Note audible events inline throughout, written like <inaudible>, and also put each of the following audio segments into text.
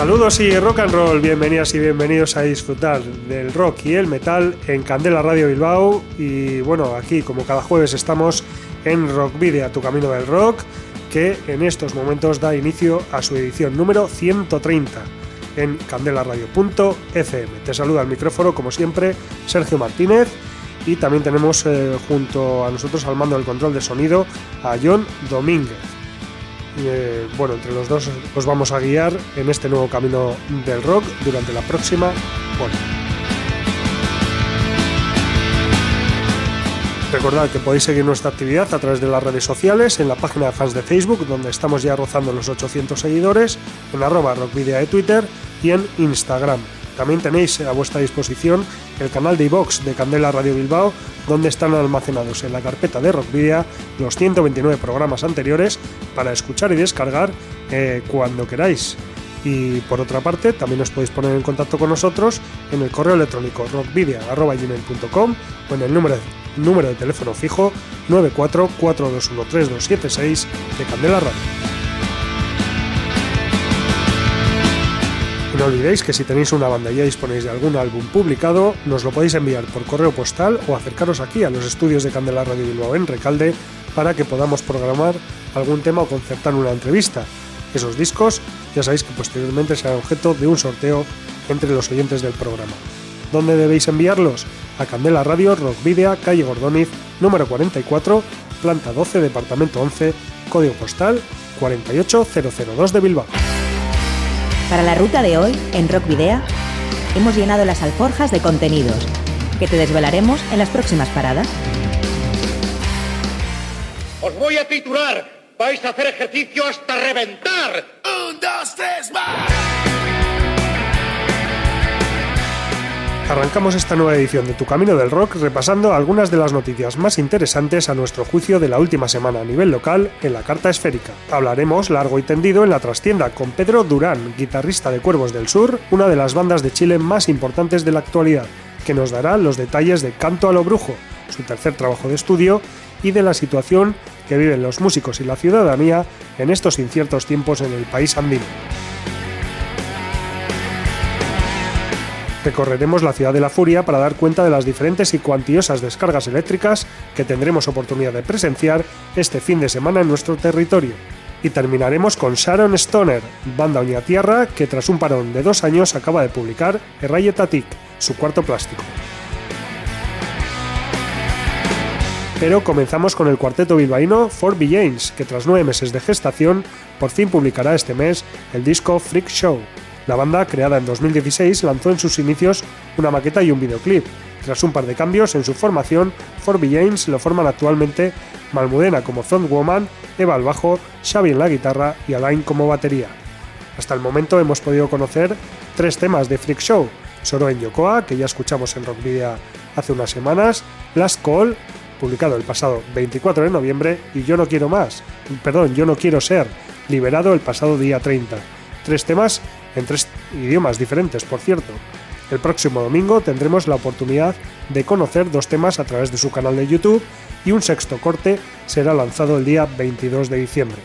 Saludos y rock and roll, bienvenidas y bienvenidos a disfrutar del rock y el metal en Candela Radio Bilbao. Y bueno, aquí como cada jueves estamos en Rock Video, tu camino del rock, que en estos momentos da inicio a su edición número 130 en candelaradio.fm. Te saluda al micrófono, como siempre, Sergio Martínez. Y también tenemos eh, junto a nosotros al mando del control de sonido a John Domínguez. Eh, bueno, entre los dos os vamos a guiar en este nuevo camino del rock durante la próxima hora. Recordad que podéis seguir nuestra actividad a través de las redes sociales, en la página de fans de Facebook, donde estamos ya rozando los 800 seguidores, en arroba rockvidia de Twitter y en Instagram. También tenéis a vuestra disposición el canal de iVox de Candela Radio Bilbao, donde están almacenados en la carpeta de Rockvidia los 129 programas anteriores para escuchar y descargar eh, cuando queráis. Y por otra parte, también os podéis poner en contacto con nosotros en el correo electrónico rockvidia.com o en el número, número de teléfono fijo 944213276 de Candela Radio. No olvidéis que si tenéis una banda y ya disponéis de algún álbum publicado, nos lo podéis enviar por correo postal o acercaros aquí a los estudios de Candela Radio Bilbao en Recalde para que podamos programar algún tema o concertar una entrevista. Esos discos ya sabéis que posteriormente serán objeto de un sorteo entre los oyentes del programa. ¿Dónde debéis enviarlos? A Candela Radio, Rock Video, calle Gordoniz, número 44, planta 12, departamento 11, código postal 48002 de Bilbao. Para la ruta de hoy, en Rock Video, hemos llenado las alforjas de contenidos que te desvelaremos en las próximas paradas. Os voy a titular. Vais a hacer ejercicio hasta reventar. Un, dos, tres, más. Arrancamos esta nueva edición de Tu Camino del Rock repasando algunas de las noticias más interesantes a nuestro juicio de la última semana a nivel local en la Carta Esférica. Hablaremos largo y tendido en la trastienda con Pedro Durán, guitarrista de Cuervos del Sur, una de las bandas de Chile más importantes de la actualidad, que nos dará los detalles de Canto a lo Brujo, su tercer trabajo de estudio, y de la situación que viven los músicos y la ciudadanía en estos inciertos tiempos en el país andino. Recorreremos la ciudad de la furia para dar cuenta de las diferentes y cuantiosas descargas eléctricas que tendremos oportunidad de presenciar este fin de semana en nuestro territorio. Y terminaremos con Sharon Stoner, banda tierra que tras un parón de dos años acaba de publicar Erraye Tatik, su cuarto plástico. Pero comenzamos con el cuarteto bilbaíno Fort James, que tras nueve meses de gestación por fin publicará este mes el disco Freak Show, la banda, creada en 2016, lanzó en sus inicios una maqueta y un videoclip. Tras un par de cambios en su formación, Forby James lo forman actualmente Malmudena como frontwoman, Eva al bajo, Xavi en la guitarra y Alain como batería. Hasta el momento hemos podido conocer tres temas de Freak Show, Soro en Yokoa, que ya escuchamos en Rock Video hace unas semanas, Last Call, publicado el pasado 24 de noviembre, y Yo no quiero más, perdón, Yo no quiero ser, liberado el pasado día 30. Tres temas en tres idiomas diferentes, por cierto. El próximo domingo tendremos la oportunidad de conocer dos temas a través de su canal de YouTube y un sexto corte será lanzado el día 22 de diciembre.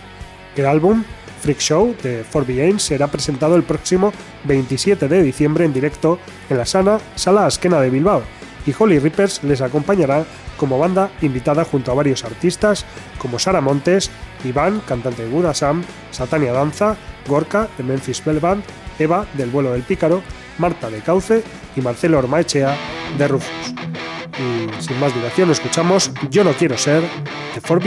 El álbum Freak Show de 4 será presentado el próximo 27 de diciembre en directo en la sana Sala Asquena de Bilbao y Holly Rippers les acompañará como banda invitada junto a varios artistas como Sara Montes, Iván, cantante de Buda Sam, Satania Danza, Gorka de Memphis Bell Band, Eva del Vuelo del Pícaro, Marta de Cauce y Marcelo Ormaechea de Rufus. Y sin más dilación escuchamos Yo no quiero ser de Four.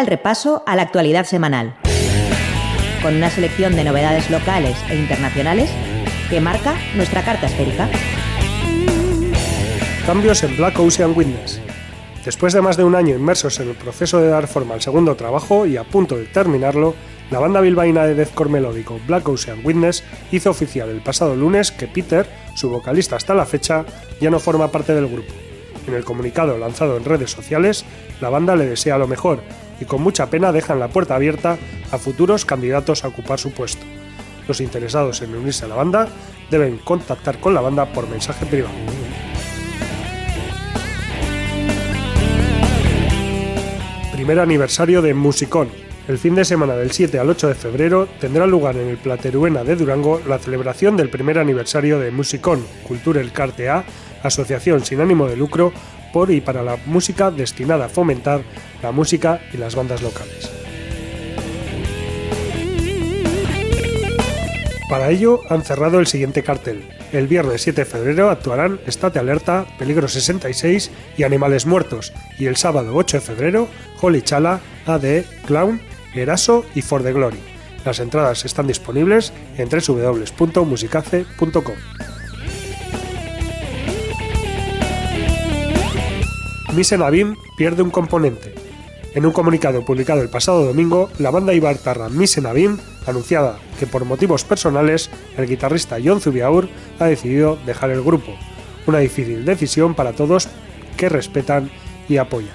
El repaso a la actualidad semanal, con una selección de novedades locales e internacionales que marca nuestra carta esférica. Cambios en Black Ocean Witness. Después de más de un año inmersos en el proceso de dar forma al segundo trabajo y a punto de terminarlo, la banda bilbaína de deathcore melódico Black Ocean Witness hizo oficial el pasado lunes que Peter, su vocalista hasta la fecha, ya no forma parte del grupo. En el comunicado lanzado en redes sociales, la banda le desea lo mejor y con mucha pena dejan la puerta abierta a futuros candidatos a ocupar su puesto. Los interesados en unirse a la banda deben contactar con la banda por mensaje privado. Primer aniversario de Musicón. El fin de semana del 7 al 8 de febrero tendrá lugar en el Plateruena de Durango la celebración del primer aniversario de Musicón, Cultura el Carte A, asociación sin ánimo de lucro por y para la música destinada a fomentar la música y las bandas locales. Para ello han cerrado el siguiente cartel. El viernes 7 de febrero actuarán Estate Alerta, Peligro 66 y Animales Muertos, y el sábado 8 de febrero Holy Chala, AD, Clown, Eraso y For the Glory. Las entradas están disponibles en www.musicace.com. Misen Abim pierde un componente. En un comunicado publicado el pasado domingo, la banda Ibartarra Misen Abim anunciaba que por motivos personales el guitarrista John Zubiaur ha decidido dejar el grupo. Una difícil decisión para todos que respetan y apoyan.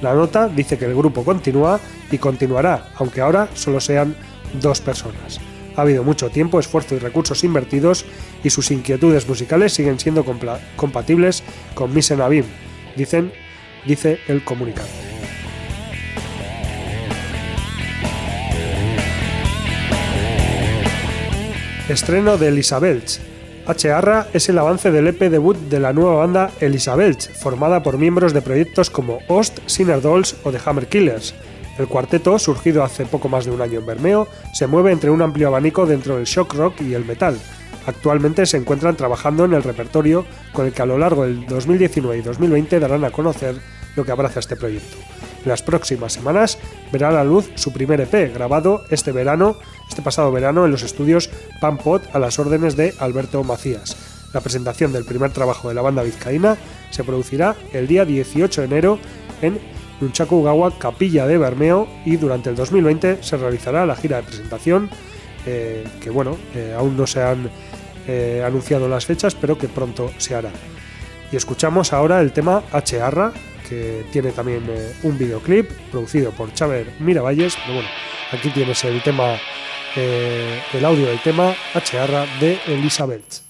La nota dice que el grupo continúa y continuará, aunque ahora solo sean dos personas. Ha habido mucho tiempo, esfuerzo y recursos invertidos y sus inquietudes musicales siguen siendo compatibles con Misen Abim, dicen dice el comunicado. Estreno de Elisabelch. H. es el avance del EP debut de la nueva banda Elisabelch, formada por miembros de proyectos como Ost, Sinner Dolls o The Hammer Killers. El cuarteto, surgido hace poco más de un año en Bermeo, se mueve entre un amplio abanico dentro del shock rock y el metal, Actualmente se encuentran trabajando en el repertorio con el que a lo largo del 2019 y 2020 darán a conocer lo que abraza este proyecto. En las próximas semanas verá a la luz su primer EP, grabado este verano, este pasado verano, en los estudios Pampot a las órdenes de Alberto Macías. La presentación del primer trabajo de la banda vizcaína se producirá el día 18 de enero en Nunchaku Capilla de Bermeo, y durante el 2020 se realizará la gira de presentación, eh, que bueno, eh, aún no se han eh, anunciado las fechas, pero que pronto se hará. Y escuchamos ahora el tema H.A.R.A., que tiene también eh, un videoclip producido por Chaver Miravalles, pero bueno, aquí tienes el tema, eh, el audio del tema H.A.R.A. de Elizabeth.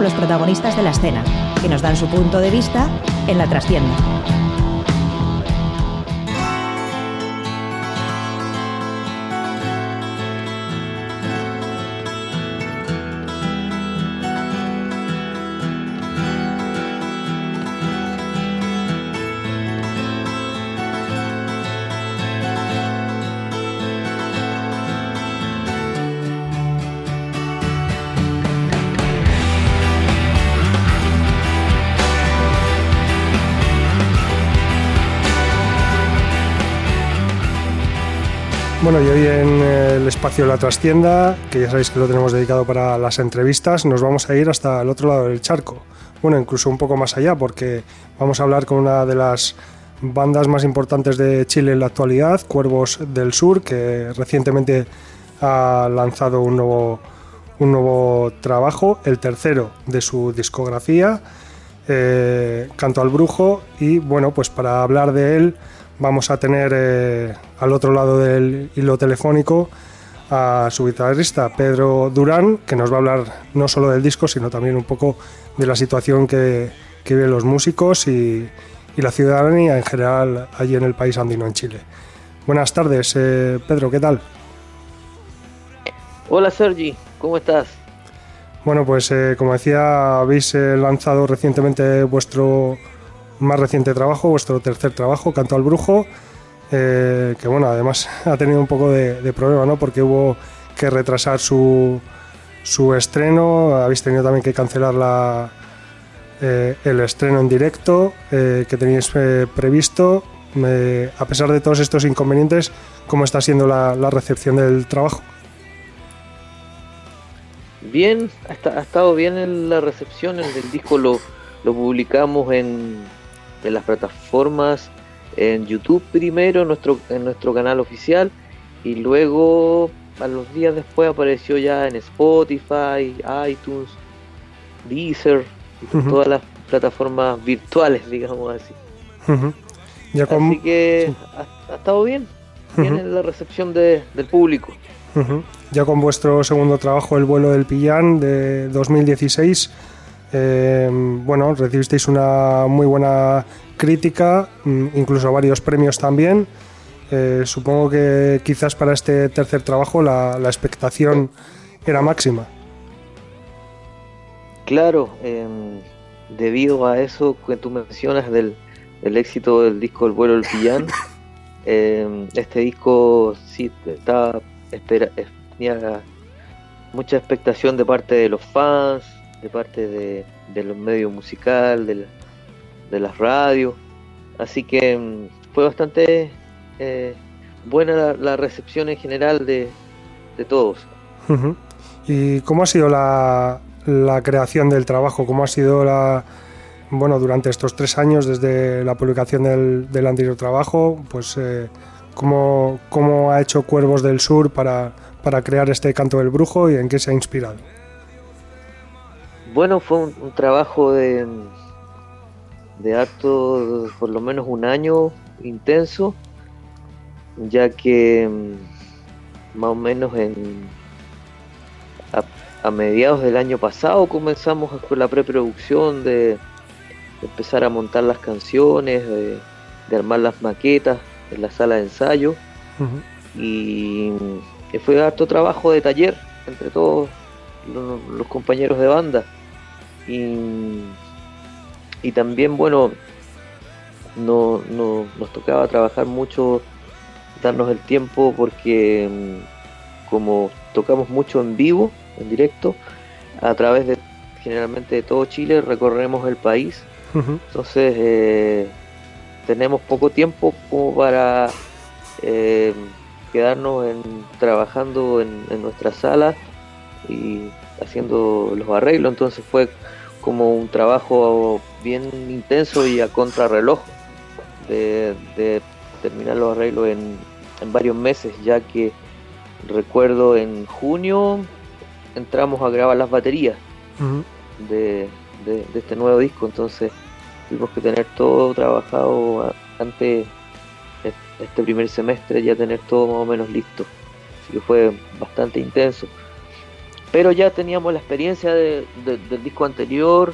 Con los protagonistas de la escena, que nos dan su punto de vista en la trastienda. Bueno, y hoy en el espacio de la trastienda, que ya sabéis que lo tenemos dedicado para las entrevistas, nos vamos a ir hasta el otro lado del charco. Bueno, incluso un poco más allá, porque vamos a hablar con una de las bandas más importantes de Chile en la actualidad, Cuervos del Sur, que recientemente ha lanzado un nuevo, un nuevo trabajo, el tercero de su discografía, eh, Canto al Brujo, y bueno, pues para hablar de él vamos a tener eh, al otro lado del hilo telefónico a su guitarrista Pedro Durán, que nos va a hablar no solo del disco, sino también un poco de la situación que, que viven los músicos y, y, la ciudadanía en general allí en el país andino, en Chile. Buenas tardes, eh, Pedro, ¿qué tal? Hola Sergi, ¿cómo estás? Bueno, pues eh, como decía, habéis lanzado recientemente vuestro más reciente trabajo, vuestro tercer trabajo, Canto al Brujo, eh, que bueno, además ha tenido un poco de, problema, ¿no? Porque hubo que retrasar su, su estreno, habéis tenido también que cancelar la, eh, el estreno en directo eh, que teníais eh, previsto. a pesar de todos estos inconvenientes, ¿cómo está siendo la, la recepción del trabajo? Bien, ha, ha, estado bien en la recepción, el del disco lo, lo publicamos en, en las plataformas en YouTube primero, en nuestro, en nuestro canal oficial, y luego a los días después apareció ya en Spotify, iTunes, Deezer, y uh -huh. todas las plataformas virtuales, digamos así. Uh -huh. ya con... Así que sí. ha, ha, estado bien, bien uh -huh. en la recepción de, del público. Ya con vuestro segundo trabajo, El vuelo del Pillán, de 2016, eh, bueno, recibisteis una muy buena crítica, mm, incluso varios premios también. Eh, supongo que quizás para este tercer trabajo la, la expectación era máxima. Claro, eh, debido a eso que tú mencionas del, del éxito del disco El vuelo del pillán, <laughs> eh, este disco sí estaba espera, tenía mucha expectación de parte de los fans, de parte de, los medios musicales, de, la, de, las radios. Así que um, fue bastante eh, buena la, recepción en general de, todos. ¿Y cómo ha sido la, la, creación del trabajo? ¿Cómo ha sido la... Bueno, durante estos tres años, desde la publicación del, del anterior trabajo, pues eh, ¿cómo, ¿cómo ha hecho Cuervos del Sur para, para crear este canto del brujo y en qué se ha inspirado? Bueno, fue un, un trabajo de, de harto, por lo menos un año intenso, ya que mm, más o menos en a, a mediados del año pasado comenzamos con la preproducción de, de empezar a montar las canciones, de, de, armar las maquetas en la sala de ensayo uh -huh. y, y, fue harto trabajo de taller entre todos los, los compañeros de banda y, y también bueno no, no, nos tocaba trabajar mucho darnos el tiempo porque mm, como tocamos mucho en vivo en directo a través de generalmente de todo Chile recorremos el país uh -huh. entonces eh, tenemos poco tiempo como para eh, quedarnos en, trabajando en, en nuestra sala y haciendo los arreglos entonces fue como un trabajo bien intenso y a contrarreloj de, de terminar los arreglos en, en, varios meses, ya que recuerdo en junio entramos a grabar las baterías uh -huh. de, de, de, este nuevo disco, entonces tuvimos que tener todo trabajado antes este primer semestre, ya tener todo más o menos listo, así que fue bastante intenso. Pero ya teníamos la experiencia del disco anterior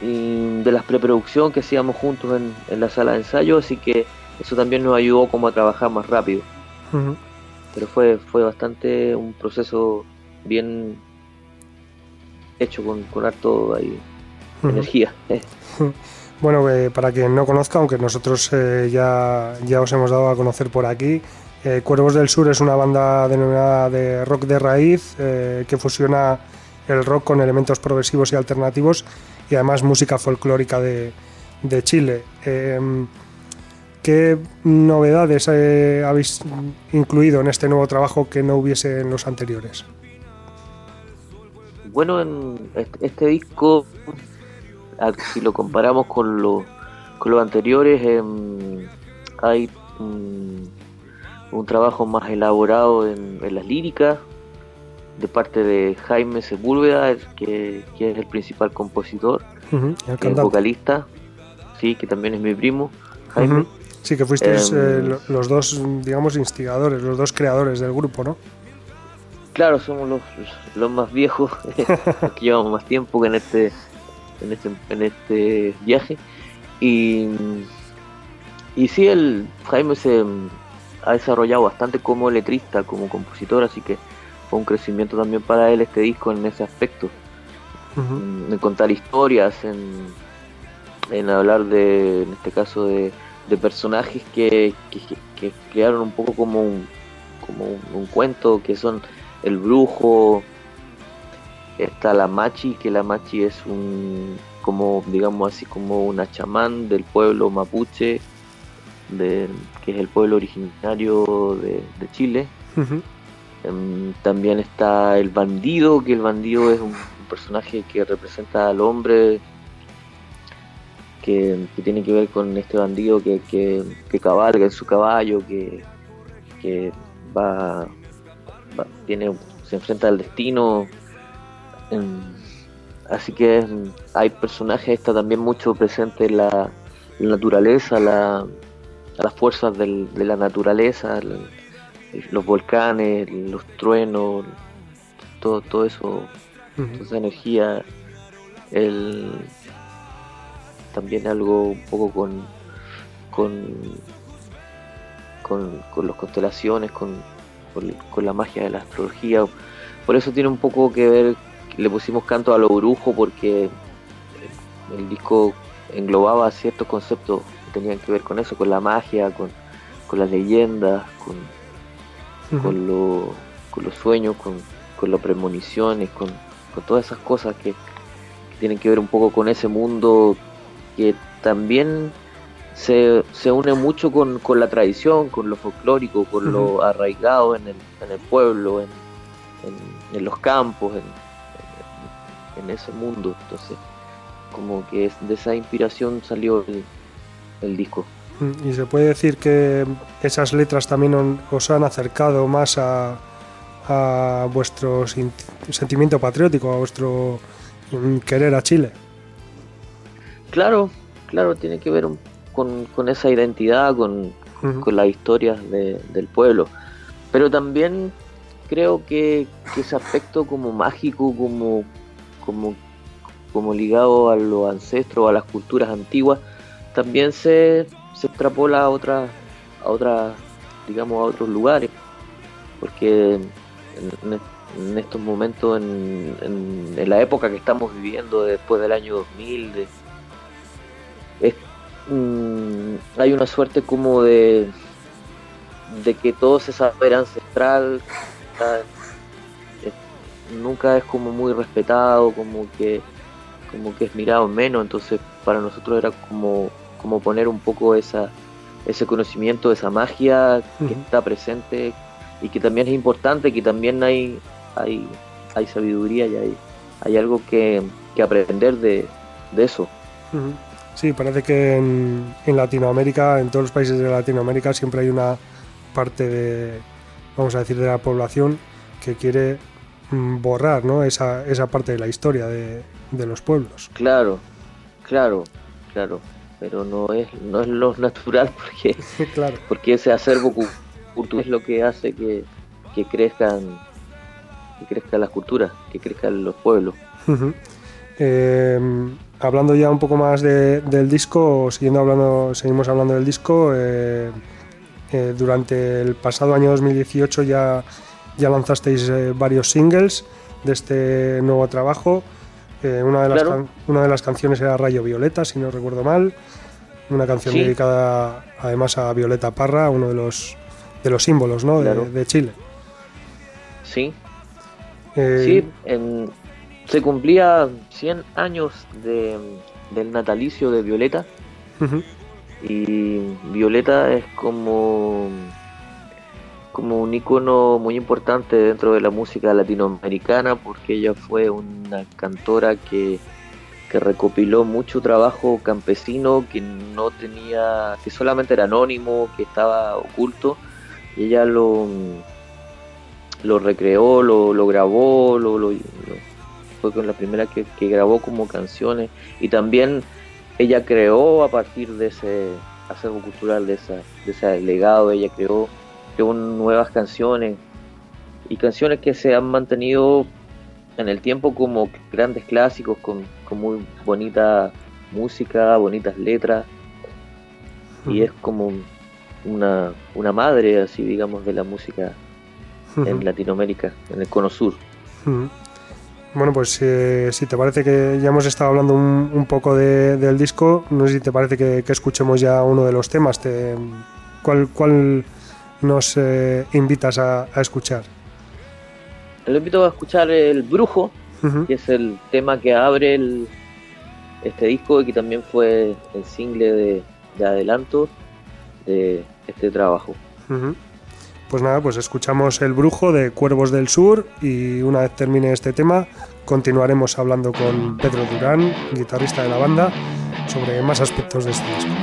y de la preproducción que hacíamos juntos en, la sala de ensayo, así que eso también nos ayudó como a trabajar más rápido. Pero fue, fue bastante un proceso bien hecho con, con harto ahí, energía. <laughs> Bueno, eh, para quien no conozca, aunque nosotros eh, ya, ya os hemos dado a conocer por aquí, eh, Cuervos del Sur es una banda denominada de rock de raíz que fusiona el rock con elementos progresivos y alternativos y además música folclórica de, Chile. Em, ¿Qué novedades habéis incluido en este nuevo trabajo que no hubiese en los anteriores? Bueno, en este disco si lo comparamos con, lo, con los anteriores, em, hay un, trabajo más elaborado en, las líricas de parte de Jaime Sepúlveda, que, es el principal compositor, el vocalista, sí, que también es mi primo, Jaime. Sí, que fuisteis eh, em, los dos, digamos, instigadores, los dos creadores del grupo, ¿no? Claro, somos los, los más viejos, <laughs> que llevamos más tiempo que en este en este, en este viaje. Y, y sí, el Jaime se ha desarrollado bastante como letrista, como compositor, así que fue un crecimiento también para él este disco en ese aspecto. en, contar historias, en, en hablar de, en este caso, de, de personajes que, que, crearon un poco como un, como un cuento, que son el brujo, está la Machi, que la Machi es un, como digamos así, como una chamán del pueblo mapuche, de, que es el pueblo originario de, Chile. Em, también está el bandido, que el bandido es un, personaje que representa al hombre, que, tiene que ver con este bandido que, que, cabalga en su caballo, que, que va, tiene, se enfrenta al destino así que hay personajes, está también mucho presente la, naturaleza, la, las fuerzas de la naturaleza, los volcanes, los truenos, todo, todo eso, esa energía, el, también algo un poco con, con, con, las constelaciones, con, con, la magia de la astrología. Por eso tiene un poco que ver le pusimos canto a lo brujo porque el disco englobaba ciertos conceptos tenían que ver con eso, con la magia, con, las leyendas, con, con, los sueños, con, las premoniciones, con, todas esas cosas que, tienen que ver un poco con ese mundo que también se, se une mucho con, la tradición, con lo folclórico, con lo arraigado en el, en el pueblo, en, en los campos, en, en ese mundo. Entonces, como que de esa inspiración salió el, disco. Mm, y se puede decir que esas letras también os han acercado más a, a vuestro sentimiento patriótico, a vuestro querer a Chile. Claro, claro, tiene que ver con, esa identidad, con, las historias del pueblo. Pero también creo que, que, ese aspecto como mágico, como como, como ligado a los ancestros, a las culturas antiguas, también se, se extrapola a otras, a otras, digamos, a otros lugares, porque en, estos momentos, en, la época que estamos viviendo después del año 2000, mm, hay una suerte como de, de que todo ese saber ancestral nunca es como muy respetado, como que, como que es mirado menos, entonces para nosotros era como, como poner un poco esa, ese conocimiento, esa magia que está presente y que también es importante, que también hay, hay, hay sabiduría y hay, hay algo que, aprender de, eso. Sí, parece que en, en, Latinoamérica, en todos los países de Latinoamérica, siempre hay una parte de, vamos a decir, de la población que quiere Mm, borrar ¿no? esa, esa parte de la historia de, los pueblos. Claro, claro, claro, pero no es, no es lo natural <laughs> porque, claro. porque ese acervo cultural es lo que hace que, crezcan que crezca la cultura, que crezcan los pueblos. Em, hablando ya un poco más del disco, siguiendo hablando, seguimos hablando del disco. Eh, eh, durante el pasado año 2018 ya, ya lanzasteis eh, varios singles de este nuevo trabajo. Una, de las una de las canciones era Rayo Violeta, si no recuerdo mal. Una canción dedicada además a Violeta Parra, uno de los, de los símbolos ¿no? de, Chile. Sí. sí, en, se cumplía 100 años de, del natalicio de Violeta. Y Violeta es como, como un icono muy importante dentro de la música latinoamericana porque ella fue una cantora que, que recopiló mucho trabajo campesino que no tenía, que solamente era anónimo, que estaba oculto. Ella lo, lo recreó, lo, lo grabó, lo, lo fue con la primera que, grabó como canciones y también ella creó a partir de ese acervo cultural, de, esa, de ese legado, ella creó, creó nuevas canciones y canciones que se han mantenido en el tiempo como grandes clásicos con, muy bonita música, bonitas letras y es como una, una madre así digamos de la música en Latinoamérica, en el Cono Sur. Bueno, pues eh, si te parece que ya hemos estado hablando un, poco del disco, no sé si te parece que, escuchemos ya uno de los temas. Te, ¿cuál, ¿Cuál nos eh, invitas a, escuchar? Le invito a escuchar El Brujo, que es el tema que abre el, este disco y que también fue el single de, adelanto de este trabajo. Pues nada, pues escuchamos El Brujo de Cuervos del Sur y una vez termine este tema continuaremos hablando con Pedro Durán, guitarrista de la banda, sobre más aspectos de este disco.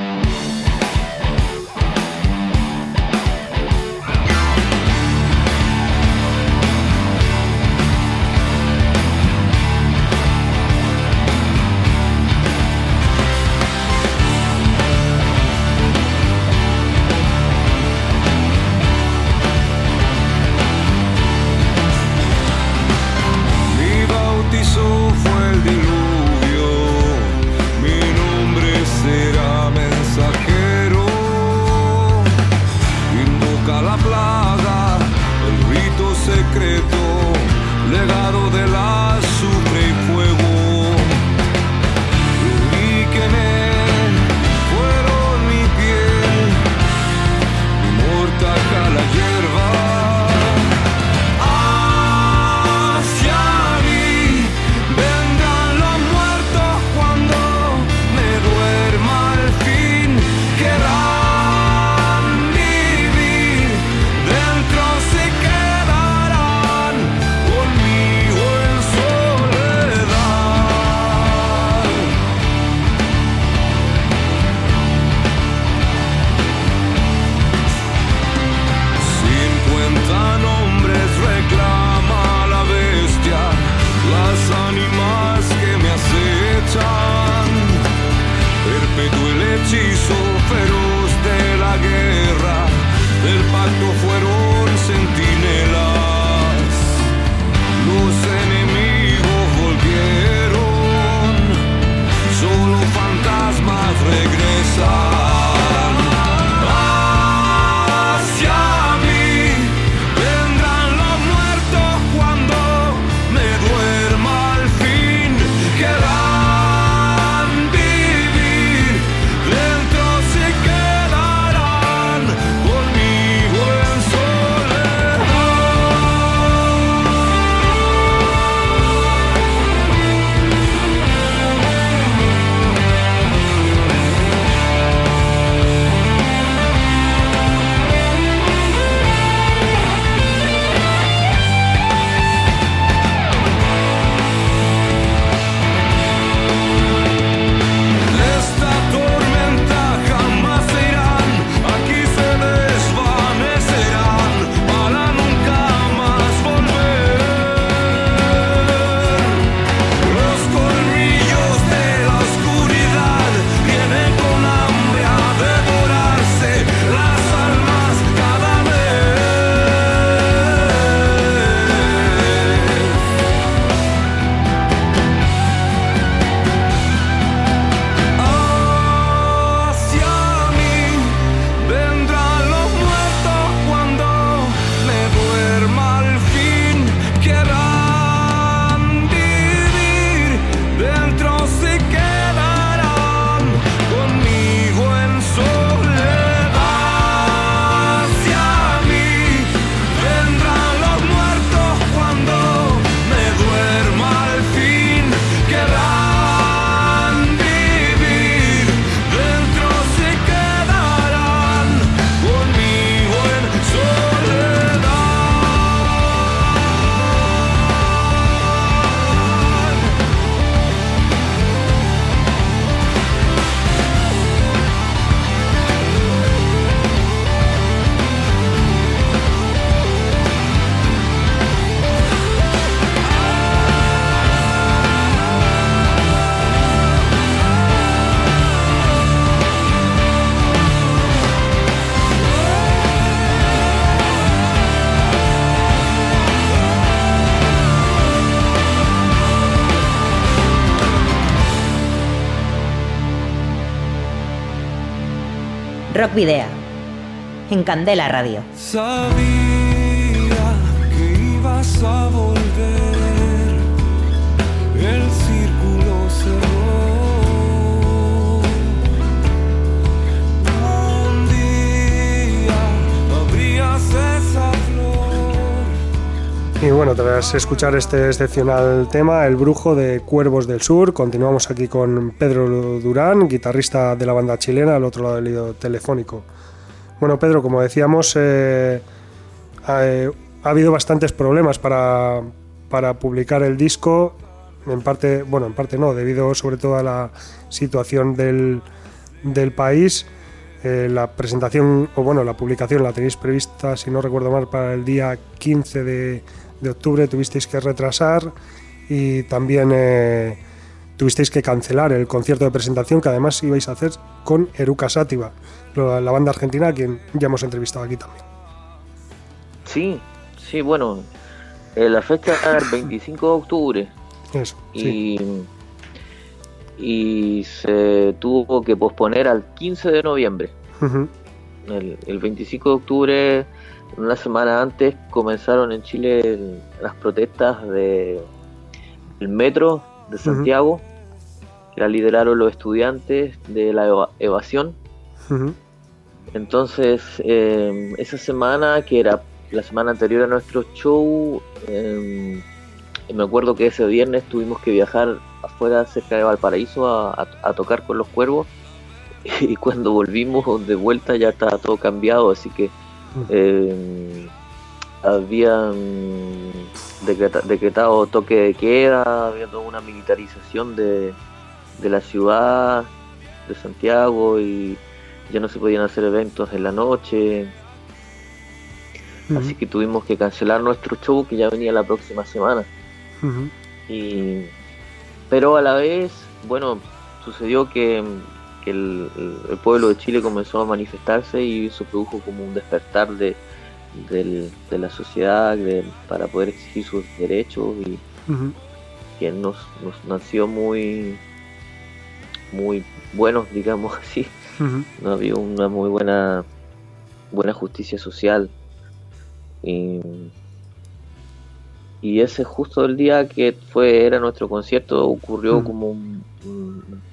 Video. En Candela Radio. Bueno, tras escuchar este excepcional tema, El Brujo de Cuervos del Sur, continuamos aquí con Pedro Durán, guitarrista de la banda chilena, al otro lado del hilo telefónico. Bueno, Pedro, como decíamos, eh, ha, eh, ha habido bastantes problemas para, para publicar el disco, en parte, bueno, en parte no, debido sobre todo a la situación del, del país. Eh, la presentación, o bueno, la publicación la tenéis prevista, si no recuerdo mal, para el día 15 de, de octubre, tuvisteis que retrasar y también eh, tuvisteis que cancelar el concierto de presentación que además ibais a hacer con Eruca Sativa, la, banda argentina a quien ya hemos entrevistado aquí también. Sí, sí, bueno, eh, la fecha era el 25 de octubre Eso, sí. y, y se tuvo que posponer al 15 de noviembre. El, el 25 de octubre, una semana antes, comenzaron en Chile el- las protestas de, del metro de Santiago, que la lideraron los estudiantes de la eva- evasión. Entonces, eh, esa semana, que era la semana anterior a nuestro show, eh, me acuerdo que ese viernes tuvimos que viajar afuera, cerca de Valparaíso, a, a- a tocar con los cuervos. <laughs> Y cuando volvimos de vuelta ya estaba todo cambiado, así que eh, habían decreta- decretado toque de queda, había toda una militarización de, de la ciudad de Santiago y ya no se podían hacer eventos en la noche, así que tuvimos que cancelar nuestro show que ya venía la próxima semana. Y, pero a la vez, bueno, sucedió que, que el, el pueblo de Chile comenzó a manifestarse y eso produjo como un despertar de, del- de la sociedad de- para poder exigir sus derechos y ujú, que nos, nos nació muy, muy buenos, <laughs> digamos así. no había una muy buena buena justicia social. Y, y ese justo el día que fue era nuestro concierto ocurrió como un- un-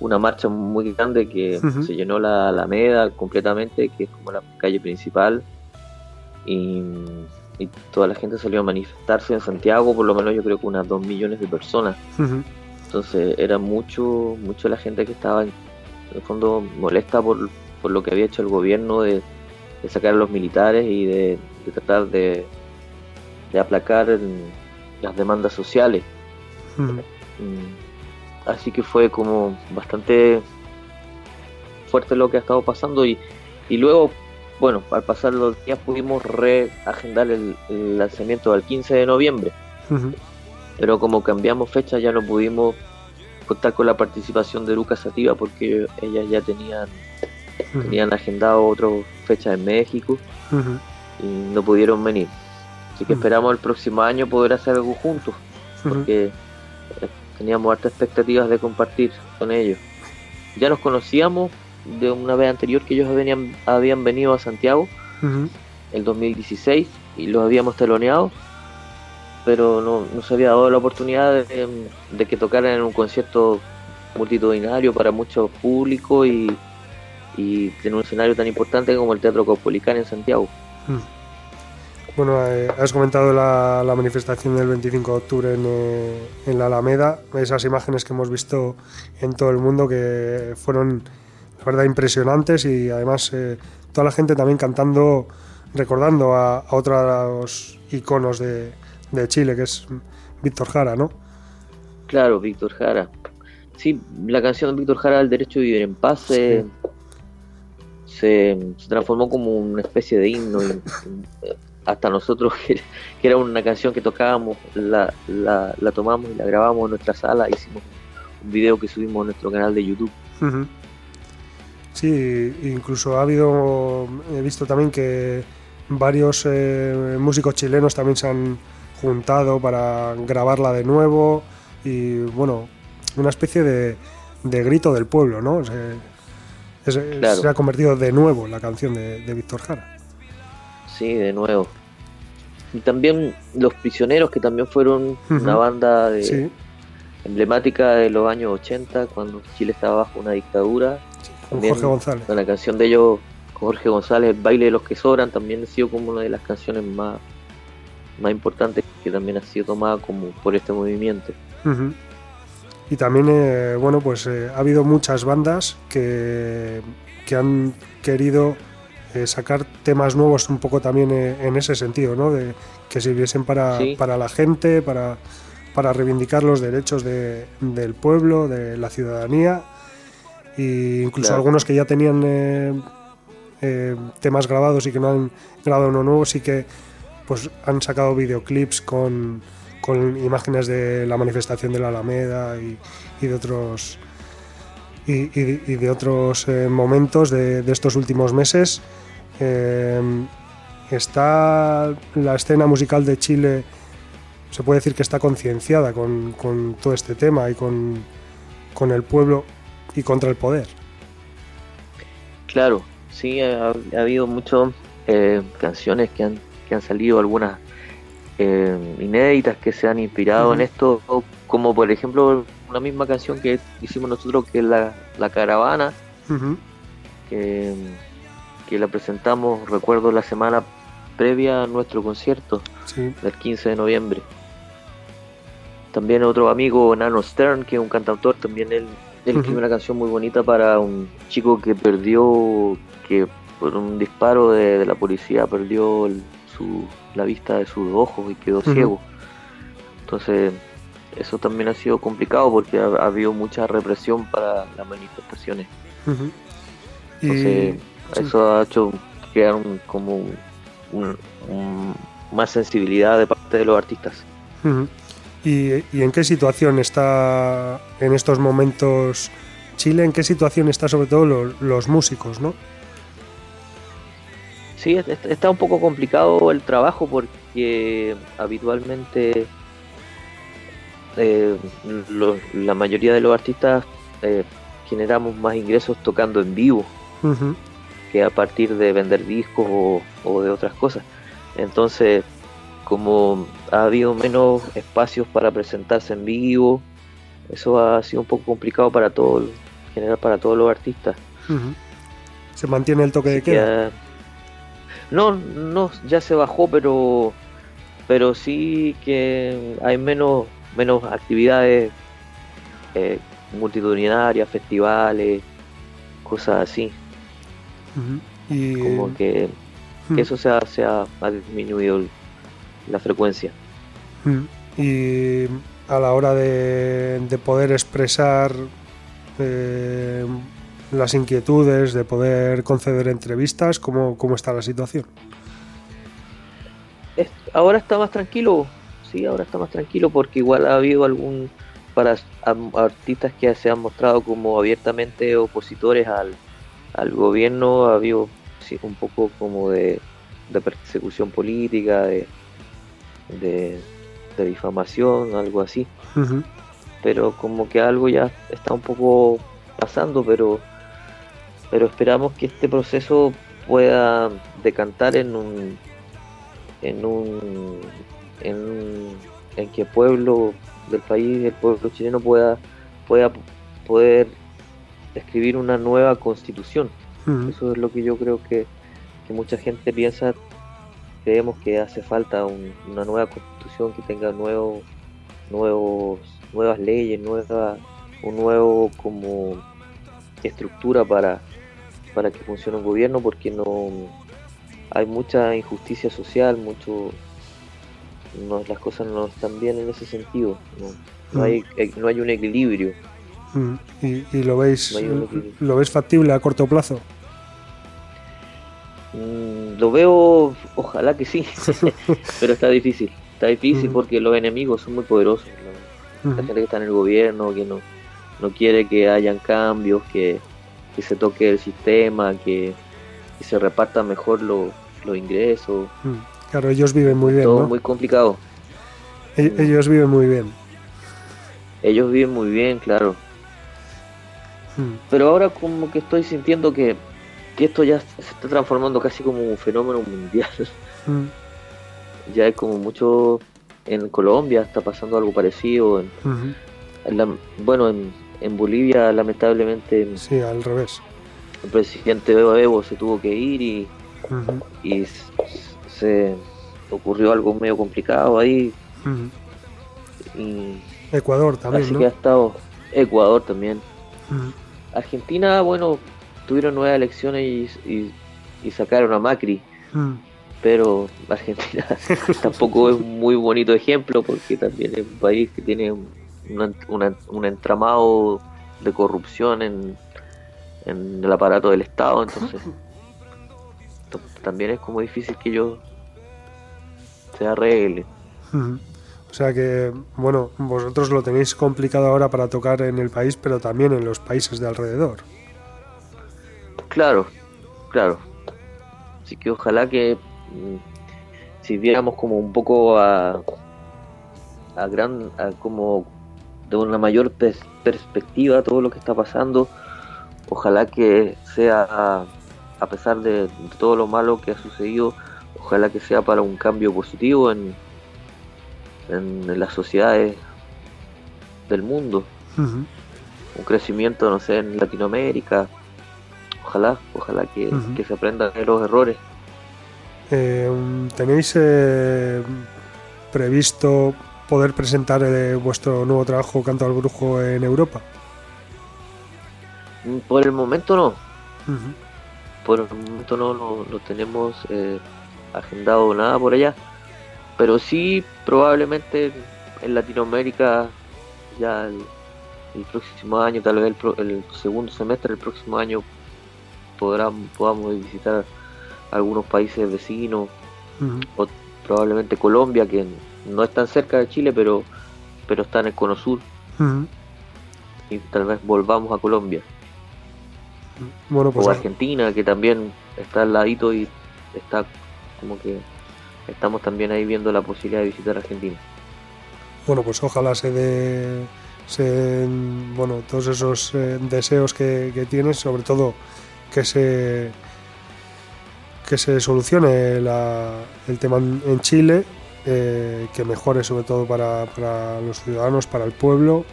una marcha muy grande que se llenó la Alameda completamente que es como la calle principal y, y toda la gente salió a manifestarse en Santiago por lo menos yo creo que unas dos millones de personas. Entonces era mucho, mucho la gente que estaba en el fondo molesta por, por lo que había hecho el gobierno de, de sacar a los militares y de, de tratar de, de aplacar las demandas sociales. Mm, Así que fue como bastante fuerte lo que ha estado pasando y, y luego, bueno, al pasar los días pudimos reagendar el, el lanzamiento al 15 de noviembre. Pero como cambiamos fecha ya no pudimos contar con la participación de Lucas Sativa porque ellas ya tenían tenían agendado otra fecha en México y no pudieron venir. Así que esperamos el próximo año poder hacer algo juntos porque teníamos hartas expectativas de compartir con ellos. Ya nos conocíamos de una vez anterior que ellos habían, habían venido a Santiago Ujú, el 2016 y los habíamos teloneado, pero no, no se había dado la oportunidad de, de que tocaran en un concierto multitudinario para mucho público y, y en un escenario tan importante como el Teatro Caupolicán en Santiago. Bueno, eh, has comentado la, la manifestación del 25 de octubre en, eh, en la Alameda, esas imágenes que hemos visto en todo el mundo que fueron, la verdad, impresionantes y además eh, toda la gente también cantando, recordando a, a otros iconos de, de Chile, que es Víctor Jara, ¿no? Claro, Víctor Jara. Sí, la canción de Víctor Jara, El Derecho a Vivir en Paz, se, se transformó como una especie de himno. Hasta nosotros, <laughs> que, que era una canción que tocábamos, la, la, la tomamos y la grabamos en nuestra sala. Hicimos un video que subimos a nuestro canal de YouTube. Ujú. Sí, incluso ha habido, he visto también que varios eh, músicos chilenos también se han juntado para grabarla de nuevo y bueno, una especie de, de grito del pueblo, ¿no? Claro. Se ha convertido de nuevo en la canción de, de Víctor Jara. Sí, de nuevo. Y también Los Prisioneros, que también fueron una banda de- Sí, emblemática de los años 80, cuando Chile estaba bajo una dictadura. con También Jorge González. La canción de ellos, con Jorge González, El baile de los que sobran, también ha sido como una de las canciones más, más importantes que también ha sido tomada como por este movimiento. Y también, eh, bueno, pues eh, ha habido muchas bandas que, que han querido eh, sacar temas nuevos un poco también eh, en ese sentido, ¿no? De que sirviesen para, Sí. para la gente, para, para reivindicar los derechos de- del pueblo, de la ciudadanía, e incluso Claro. algunos que ya tenían eh, eh, temas grabados y que no han grabado uno nuevo, sí que pues han sacado videoclips con, con imágenes de la manifestación de la Alameda y, y de otros y, y- y de otros eh, momentos de, de estos últimos meses. Eh, está la escena musical de Chile, se puede decir que está concienciada con, con todo este tema y con, con el pueblo y contra el poder. Claro, sí, ha, ha habido muchas eh, canciones que han, que han salido, algunas eh, inéditas que se han inspirado en esto, como por ejemplo una misma canción que hicimos nosotros que es La, la Caravana, que, que la presentamos, recuerdo, la semana previa a nuestro concierto Sí, del 15 de noviembre. También otro amigo, Nano Stern, que es un cantautor, también él, escribió una canción muy bonita para un chico que perdió, que por un disparo de, de la policía perdió el- su, la vista de sus ojos y quedó ciego. Entonces, eso también ha sido complicado porque ha, ha habido mucha represión para las manifestaciones. Y Entonces, sí. eso ha hecho crear un- como un- un- un- más sensibilidad de parte de los artistas. ¿Y, y en qué situación está en estos momentos Chile? ¿En qué situación está sobre todo lo- los músicos, no? Sí, es- es- está un poco complicado el trabajo porque habitualmente eh, lo- la mayoría de los artistas eh, generamos más ingresos tocando en vivo que a partir de vender discos o, o de otras cosas. Entonces, como ha habido menos espacios para presentarse en vivo, eso ha sido un poco complicado para todo, en general para todos los artistas. ¿Se mantiene el toque de que queda? No, no, ya se bajó, pero pero sí que hay menos menos actividades eh, multitudinarias, festivales, cosas así. Y, como que, que eso se ha, se ha- ha disminuido la frecuencia. ujú. Y a la hora de, de poder expresar eh, las inquietudes, de poder conceder entrevistas, ¿cómo, cómo está la situación? Ahora está más tranquilo, sí, ahora está más tranquilo porque igual ha habido algún para artistas que se han mostrado como abiertamente opositores al, al gobierno, ha habido sí, un poco como de, de persecución política, de, de, de difamación, algo así, pero como que algo ya está un poco pasando, pero pero esperamos que este proceso pueda decantar en un en un en, en que el pueblo del país, el pueblo chileno pueda pueda poder escribir una nueva constitución. Eso es lo que yo creo que, que mucha gente piensa. Creemos que hace falta un- una nueva constitución que tenga nuevos, nuevos, nuevas leyes, nueva, un nuevo como estructura para, para que funcione un gobierno, porque no hay mucha injusticia social, mucho no, las cosas no están bien en ese sentido. No, no hay, no hay un equilibrio. Mm, ¿Y, y lo veis No equilibrio. lo veis factible a corto plazo? Mm, lo veo, ojalá que sí, <laughs> pero está difícil. Está difícil porque los enemigos son muy poderosos. La gente que está en el gobierno, que no, no quiere que hayan cambios, que, que se toque el sistema, que, que se repartan mejor los los ingresos. Claro, ellos viven muy bien, Todo ¿no? muy complicado. E- Ellos viven muy bien. Ellos viven muy bien, claro. Mm, Pero ahora como que estoy sintiendo que, que esto ya se está transformando casi como un fenómeno mundial. mm, <laughs> ya es como mucho en Colombia está pasando algo parecido. En, ujú. en la- bueno, en, en Bolivia lamentablemente Sí, al revés. el presidente Evo Evo se tuvo que ir y, y ocurrió algo medio complicado ahí. Y Ecuador también, así ¿no? que ha estado Ecuador también. Argentina, bueno, tuvieron nuevas elecciones y, y- y sacaron a Macri, pero Argentina <laughs> tampoco es un muy bonito ejemplo porque también es un país que tiene un, una- una- un entramado de corrupción en, en el aparato del Estado, entonces to- también es como difícil que ellos se arreglen. Ujú. O sea que, bueno, vosotros lo tenéis complicado ahora para tocar en el país, pero también en los países de alrededor. Claro, claro. Así que ojalá que mm, si viéramos como un poco a, a gran, a como de una mayor pers- perspectiva todo lo que está pasando, ojalá que sea, a, pesar de todo lo malo que ha sucedido, ojalá que sea para un cambio positivo en, en las sociedades del mundo, un crecimiento, no sé, en Latinoamérica. Ojalá, ojalá que, se aprendan de los errores. Eh, ¿Tenéis eh, previsto poder presentar eh, vuestro nuevo trabajo Canto al Brujo en Europa? Mm, Por el momento no, por el momento no, no, no tenemos agendado nada por allá, pero sí probablemente en Latinoamérica ya el, el próximo año, tal vez el, pro- el segundo semestre del próximo año podrán, podamos visitar algunos países vecinos, o probablemente Colombia, que no es tan cerca de Chile, pero, pero está en el cono sur, y tal vez volvamos a Colombia. Bueno, pues o Argentina, que también está al ladito y está como que estamos también ahí viendo la posibilidad de visitar Argentina. bueno, pues ojalá se dé se den, bueno, todos esos eh, deseos que, que tienes, sobre todo que se que se solucione la- el tema en, Chile, eh, que mejore sobre todo para, para los ciudadanos, para el pueblo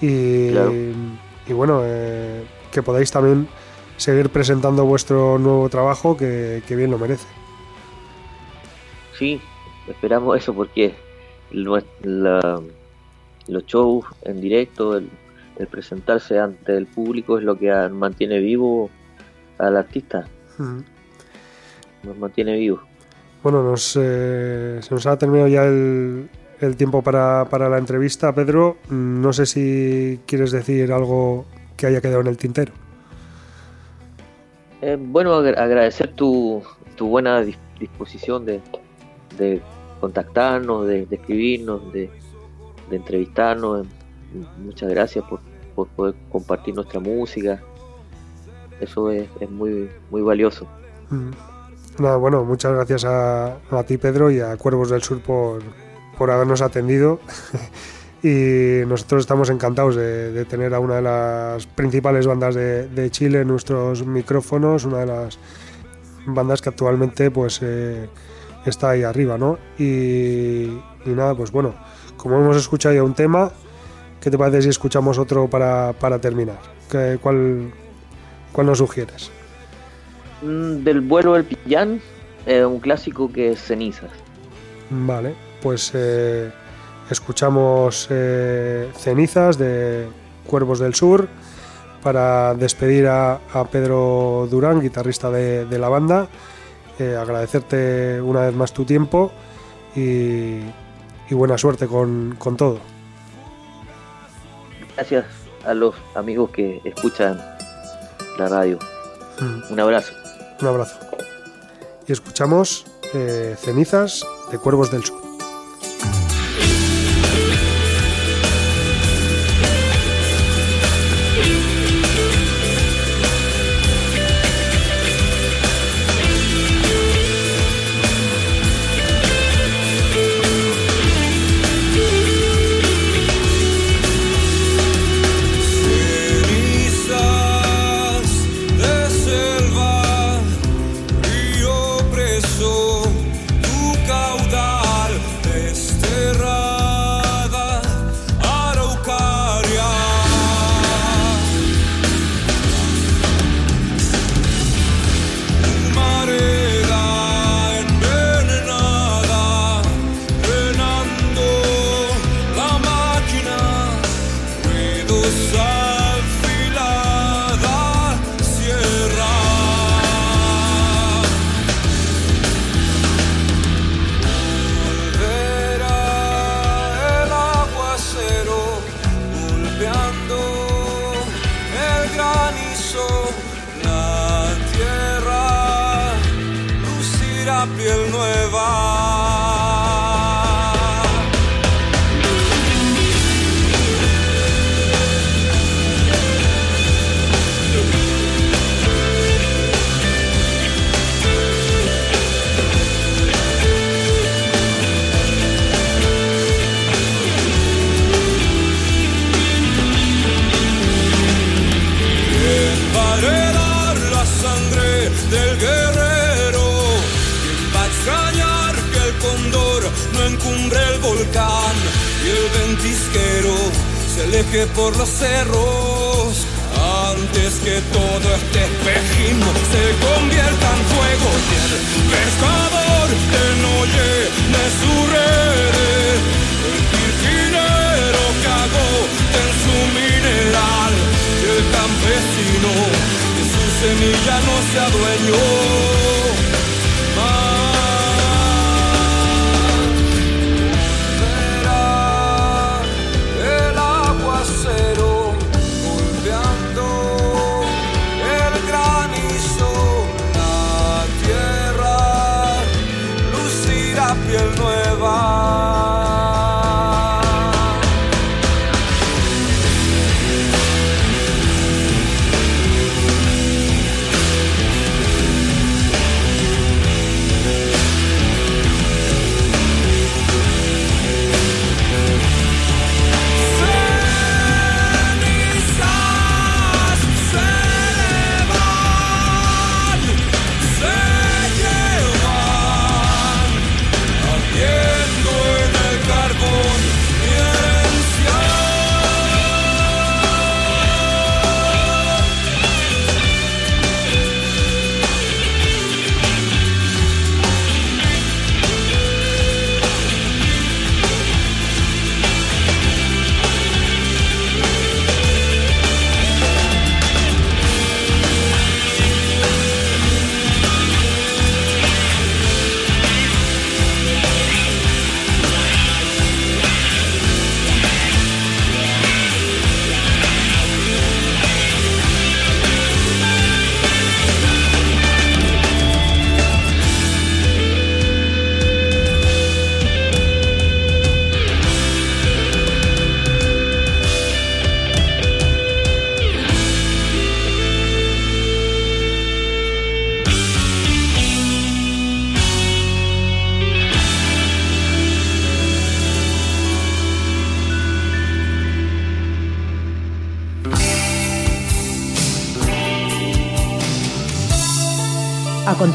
y, Claro. y bueno, eh, que podáis también seguir presentando vuestro nuevo trabajo que, que bien lo merece. Sí, esperamos eso porque la- los shows en directo, el, el presentarse ante el público es lo que mantiene vivo al artista, nos mantiene vivo. Bueno, nos, eh, se nos ha terminado ya el, el tiempo para, para la entrevista, Pedro. Mm, No sé si quieres decir algo que haya quedado en el tintero. Eh, bueno, agra- agradecer tu, tu buena dis- disposición de, de contactarnos, de, escribirnos, de, entrevistarnos. Muchas gracias por, poder compartir nuestra música. Eso es, es muy, muy valioso. Mm. Nada, bueno, muchas gracias a, a ti, Pedro, y a Cuervos del Sur por, por habernos atendido. <laughs> y nosotros estamos encantados de, de tener a una de las principales bandas de, de Chile en nuestros micrófonos, una de las bandas que actualmente pues eh, está ahí arriba, ¿no? Y, y nada, pues bueno, como hemos escuchado ya un tema, ¿qué te parece si escuchamos otro para, para terminar? ¿Qué- ¿Cuál, ¿Cuál nos sugieres? Mm, Del vuelo del Pillán, eh, un clásico que es Cenizas. Vale, pues eh, escuchamos eh, Cenizas de Cuervos del Sur para despedir a, a Pedro Durán, guitarrista de, de la banda, eh, agradecerte una vez más tu tiempo y, y buena suerte con, con todo. Gracias a los amigos que escuchan la radio. Un abrazo. Un abrazo. Y escuchamos eh, Cenizas de Cuervos del Sur.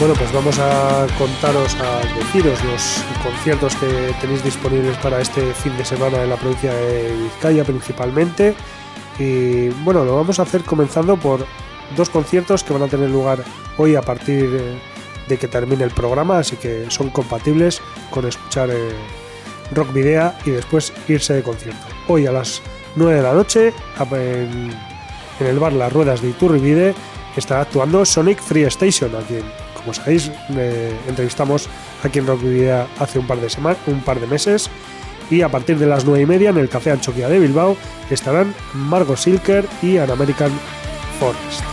Bueno, pues vamos a contaros, a deciros los conciertos que tenéis disponibles para este fin de semana en la provincia de Vizcaya principalmente. Y bueno, lo vamos a hacer comenzando por dos conciertos que van a tener lugar hoy a partir eh, de que termine el programa, así que son compatibles con escuchar eh, rock video y después irse de concierto. Hoy a las 9 de la noche en, el bar Las Ruedas de Iturribide estará actuando Sonic Free Station, a quien, como sabéis, eh, entrevistamos aquí en Rock Video hace un par de semanas, un par de meses. Y a partir de las 9 y media en el Café Anchoquia de Bilbao estarán Margot Silker y An American Forest.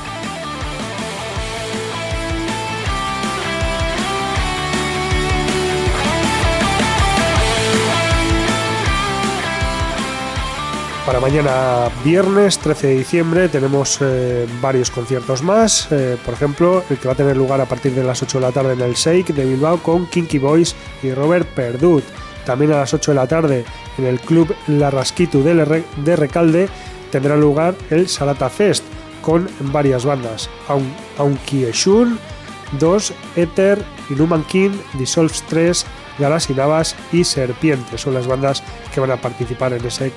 Para mañana viernes 13 de diciembre tenemos eh, varios conciertos más. eh, por ejemplo, el que va a tener lugar a partir de las 8 de la tarde en el Shake de Bilbao con Kinky Boys y Robert Perdut. También a las 8 de la tarde en el Club La Rasquitu de, Recalde tendrá lugar el Sarata Fest con varias bandas. Aun- Aunque Shun, 2, Ether, Inhuman King, Dissolves 3, Galas y Navas y Serpiente. Son las bandas que van a participar en ese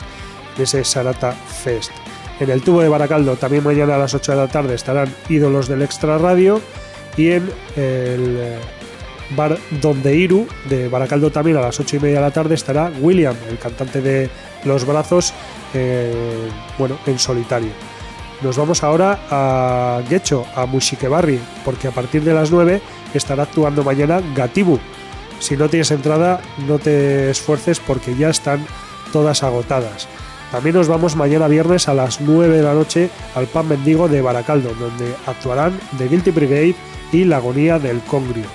ese Sarata Fest. En el tubo de Baracaldo también mañana a las 8 de la tarde estarán ídolos del Extra Radio y en el eh, bar Donde Iru de Baracaldo también a las 8 y media de la tarde estará William, el cantante de Los Brazos, eh, bueno, en solitario. Nos vamos ahora a Gecho, a Mushikebarri, porque a partir de las 9 estará actuando mañana Gatibu. Si no tienes entrada, no te esfuerces porque ya están todas agotadas. También nos vamos mañana viernes a las 9 de la noche al Pan Mendigo de Baracaldo, donde actuarán The Guilty Brigade y La Agonía del Congrio.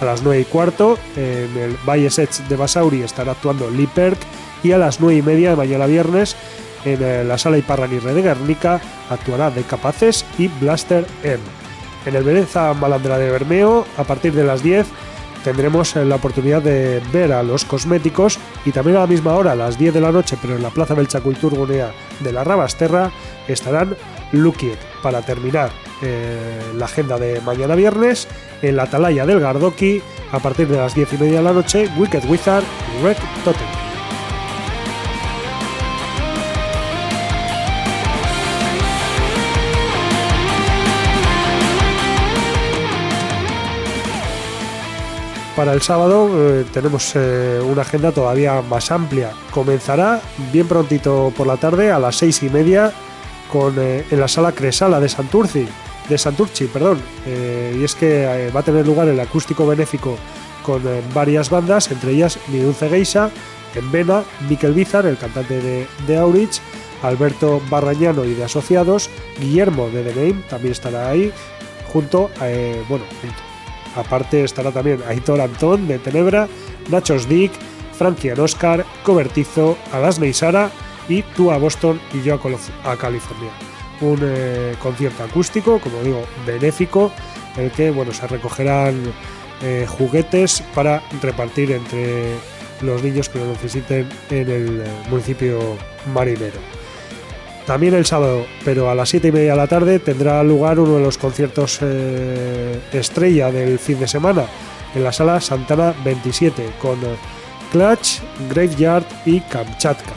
A las 9 y cuarto, en el Valle Sets de Basauri estará actuando Lee Perk y a las 9 y media de mañana viernes en eh, la sala Iparraguirre de Guernica actuará De Capaces y Blaster M. En el Veneza Malandra de Bermeo, a partir de las 10, tendremos la oportunidad de ver a los cosméticos y también a la misma hora, a las 10 de la noche, pero en la Plaza Belchacultur Gunea de la Rabasterra, estarán Lukiet para terminar eh, la agenda de mañana viernes en la Atalaya del Gardoki a partir de las 10 y media de la noche Wicked Wizard y Red Totem. Para el sábado eh, tenemos eh, una agenda todavía más amplia. Comenzará bien prontito por la tarde a las seis y media con, eh, en la sala Cresala de Santurci, de Santurci, perdón. y es que va a tener lugar el acústico benéfico con varias bandas, entre ellas Midunce Geisa, en Vena, Mikel Bizar, el cantante de, de Aurich, Alberto Barrañano y de Asociados, Guillermo de The Name también estará ahí, junto, bueno, junto Aparte estará también Aitor Antón de Tenebra, Nachos Dick, Frankie Oscar, Cobertizo, Alasne y Sara y tú a Boston y yo a, California. Un eh, concierto acústico, como digo, benéfico, en el que bueno, se recogerán eh, juguetes para repartir entre los niños que lo necesiten en el eh, municipio marinero. También el sábado, pero a las 7 y media de la tarde, tendrá lugar uno de los conciertos eh, estrella del fin de semana en la sala Santana 27 con eh, Clutch, Graveyard y Kamchatka.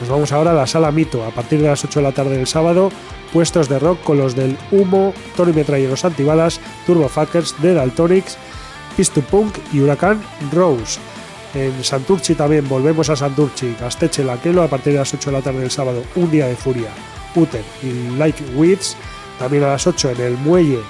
Nos vamos ahora a la sala Mito a partir de las 8 de la tarde del sábado. Puestos de rock con los del Humo, Tony Metralleros Antibalas, Turbo Fuckers, The Daltonics, Pistu Punk y Huracán Rose. En Santurchi también volvemos a Santurchi, Gasteche, Laquelo a partir de las 8 de la tarde del sábado, un día de furia. Uten y Like Wits, también a las 8 en el muelle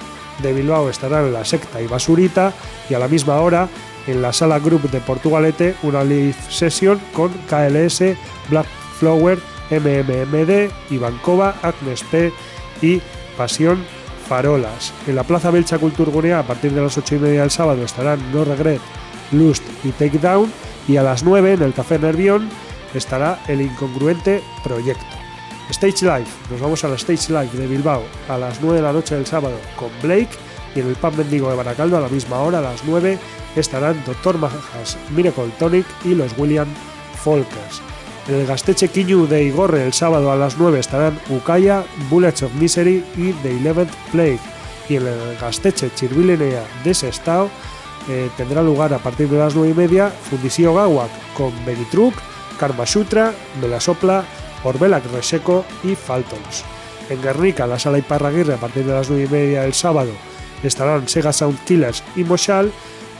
de Bilbao estarán La Secta y Basurita y a la misma hora en la sala Group de Portugalete una live session con KLS, Black Flower, MMMD, Ivankova, Agnes P y Pasión Farolas. En la Plaza Belcha Culturgunea a partir de las 8 y media del sábado estarán No Regret, Lust y Takedown y a las 9 en el Café Nervión estará el incongruente proyecto. Stage Live, nos vamos a la Stage Live de Bilbao a las 9 de la noche del sábado con Blake y en el Pub Mendigo de Baracaldo a la misma hora, a las 9, estarán Dr. Majas, Miracle Tonic y los William Folkers. En el Gasteche Quiñu de Igorre el sábado a las 9 estarán Ukaya, Bullets of Misery y The Eleventh Plague. Y en el Gasteche Chirvilenea de Sestao eh, tendrá lugar a partir de las 9 y media Fundisio Gawak con Benitruc, Karma Sutra, Melasopla, Orbelac Reseco y Faltons. En Guernica, la sala Iparraguirre, a partir de las 9 y media del sábado, estarán Sega Sound Killers y Moshal.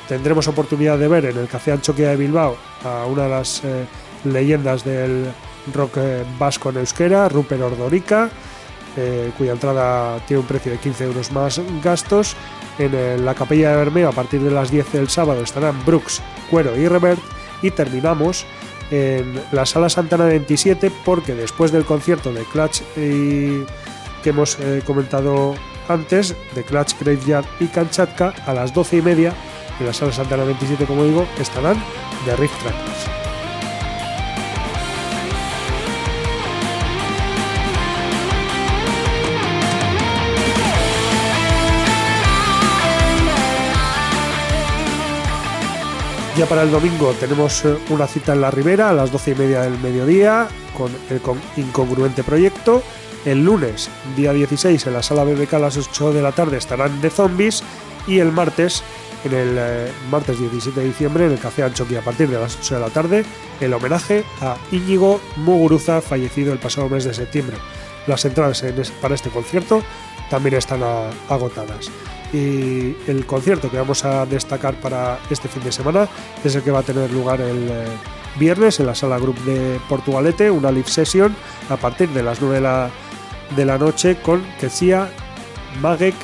Tendremos oportunidad de ver en el Café Anchoquia de Bilbao a una de las eh, leyendas del rock eh, vasco en euskera, Rupert Ordorica, cuya entrada tiene un precio de 15 euros más gastos en la capilla de Bermeo a partir de las 10 del sábado estarán Brooks, Cuero y Revert y terminamos en la sala Santana 27 porque después del concierto de Clutch y, que hemos eh, comentado antes de Clutch Graveyard y Kanchatka a las 12 y media en la sala Santana 27 como digo estarán The Rift Trackers. Ya para el domingo tenemos eh, una cita en la Ribera a las 12 y media del mediodía con el incongruente proyecto. El lunes, día 16, en la sala BBK a las 8 de la tarde estarán de zombies. Y el martes, en el eh, martes 17 de diciembre, en el Café Anchoqui a partir de las 8 de la tarde, el homenaje a Íñigo Muguruza, fallecido el pasado mes de septiembre. Las entradas para este concierto también están agotadas. Y el concierto que vamos a destacar para este fin de semana es el que va a tener lugar el eh, viernes en la sala Group de Portugalete, una live session a partir de las 9 de la, noche con Kesia, Magek,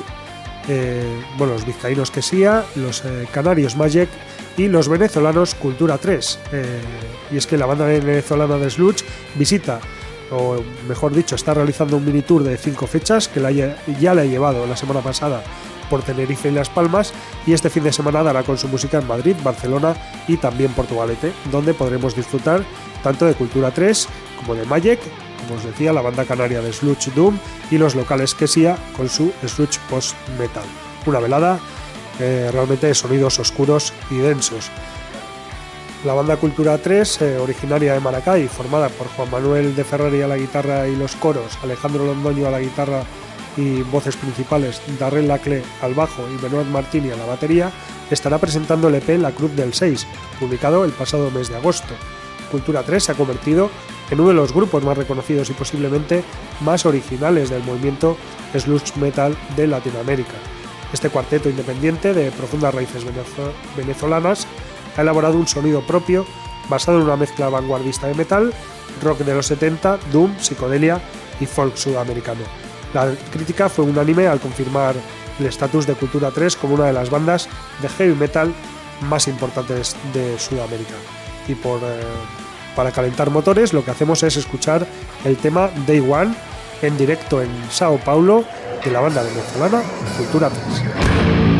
eh, bueno, los vizcaínos Kesia, los eh, canarios Magek y los venezolanos Cultura 3. y es que la banda venezolana de Sluch visita o mejor dicho, está realizando un mini tour de cinco fechas que ya le ha llevado la semana pasada por Tenerife y Las Palmas y este fin de semana dará con su música en Madrid, Barcelona y también Portugalete, donde podremos disfrutar tanto de Cultura 3 como de Mayek, como os decía, la banda canaria de Sludge Doom y los locales Kesia con su Sludge Post Metal. Una velada eh, realmente de sonidos oscuros y densos. La banda Cultura 3, eh, originaria de Maracay, formada por Juan Manuel de Ferrari a la guitarra y los coros, Alejandro Londoño a la guitarra y voces principales, Darrell Lacle al bajo y Benoit Martini a la batería, estará presentando el EP La Cruz del 6, publicado el pasado mes de agosto. Cultura 3 se ha convertido en uno de los grupos más reconocidos y posiblemente más originales del movimiento sludge metal de Latinoamérica. Este cuarteto independiente de profundas raíces venezolanas ha elaborado un sonido propio basado en una mezcla vanguardista de metal, rock de los 70, doom, psicodelia y folk sudamericano. La crítica fue unánime al confirmar el estatus de Cultura 3 como una de las bandas de heavy metal más importantes de Sudamérica. Y por, eh, para calentar motores lo que hacemos es escuchar el tema Day One en directo en Sao Paulo de la banda venezolana Cultura 3.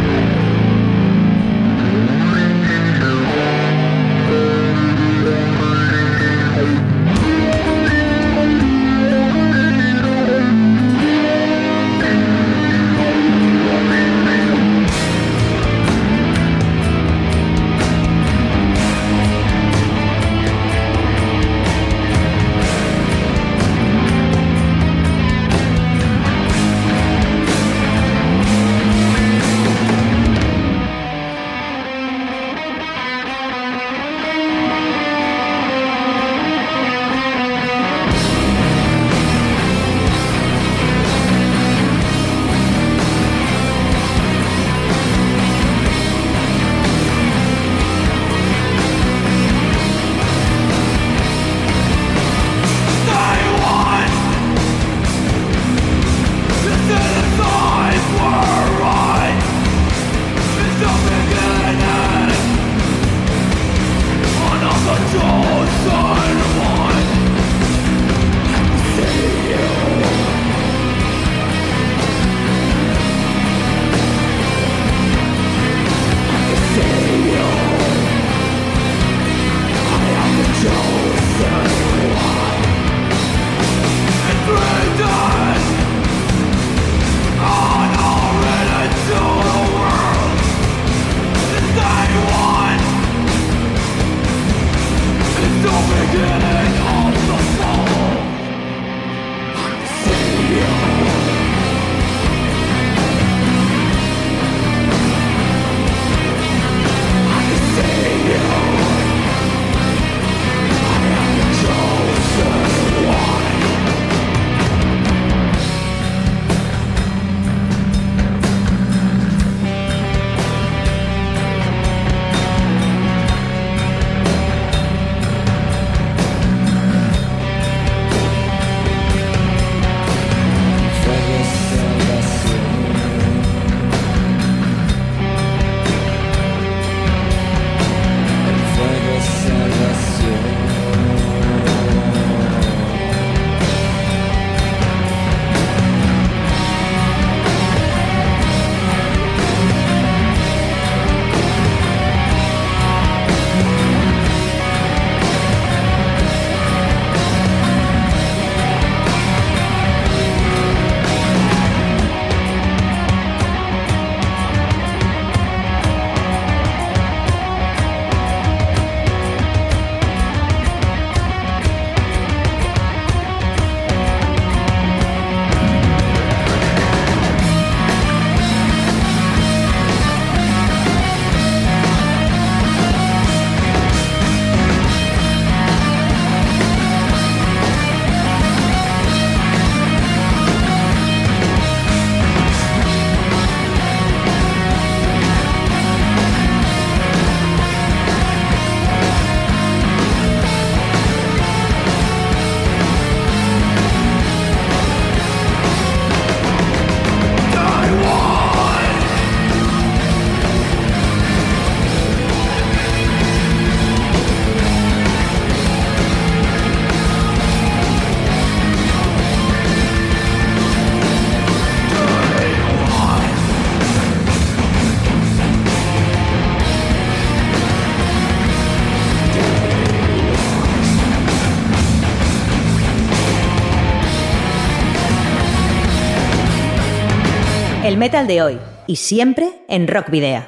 Metal de hoy y siempre en Rock Video.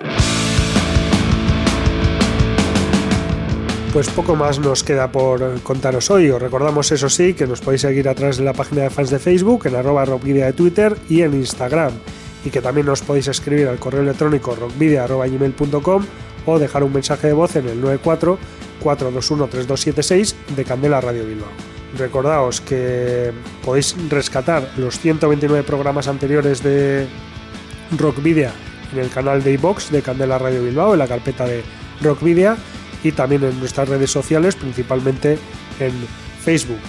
Pues poco más nos queda por contaros hoy. Os recordamos, eso sí, que nos podéis seguir a través de la página de fans de Facebook, en arroba rockvidia de Twitter y en Instagram. Y que también nos podéis escribir al correo electrónico rockvidia.gmail.com o dejar un mensaje de voz en el 94 421 3276 de Candela Radio Bilbao. Recordaos que podéis rescatar los 129 programas anteriores de Rockvidia en el canal de iBox de Candela Radio Bilbao, en la carpeta de Rockvidia y también en nuestras redes sociales, principalmente en Facebook.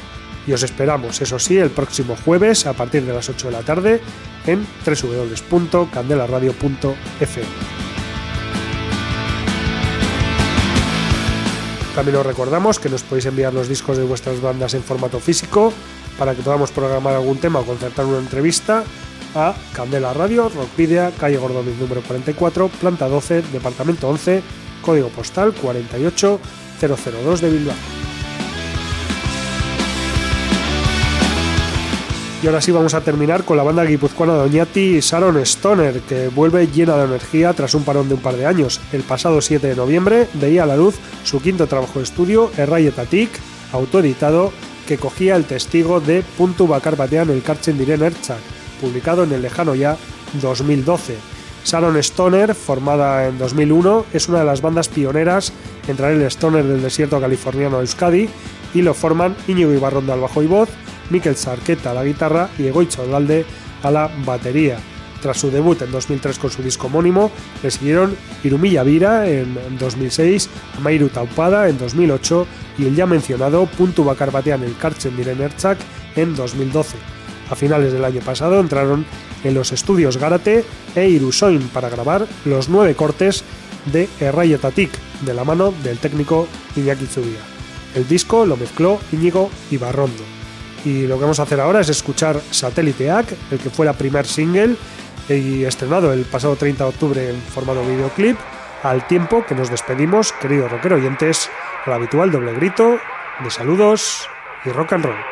Y os esperamos, eso sí, el próximo jueves a partir de las 8 de la tarde en www.candelaradio.fm. También os recordamos que nos podéis enviar los discos de vuestras bandas en formato físico para que podamos programar algún tema o concertar una entrevista a Candela Radio, Rockvidia, calle Gordóniz número 44, planta 12, departamento 11, código postal 48002 de Bilbao. Y ahora sí vamos a terminar con la banda guipuzcoana de Oñati Sharon Stoner, que vuelve llena de energía tras un parón de un par de años. El pasado 7 de noviembre veía a la luz su quinto trabajo de estudio, Errayetatik, autoeditado, que cogía el testigo de Puntu Bakar Batean el Karchen Diren publicado en el lejano ya 2012. Sharon Stoner, formada en 2001, es una de las bandas pioneras en traer el stoner del desierto californiano a Euskadi y lo forman Íñigo Ibarrondo al bajo y voz, Mikel Sarqueta a la guitarra y Egoicho Alde a la batería. Tras su debut en 2003 con su disco homónimo, le siguieron Irumilla Vira en 2006, Mairu Taupada en 2008 y el ya mencionado Puntu Bakar Batean el Karchen Diren Ertzak en 2012. A finales del año pasado entraron en los estudios Gárate e Irusoin para grabar los nueve cortes de Errayetatik de la mano del técnico Iñaki Zubia. El disco lo mezcló Íñigo Ibarrondo. Y lo que vamos a hacer ahora es escuchar Satelliteac, el que fue la primer single y estrenado el pasado 30 de octubre en formato videoclip, al tiempo que nos despedimos, queridos rockero oyentes, al habitual doble grito de saludos y rock and roll.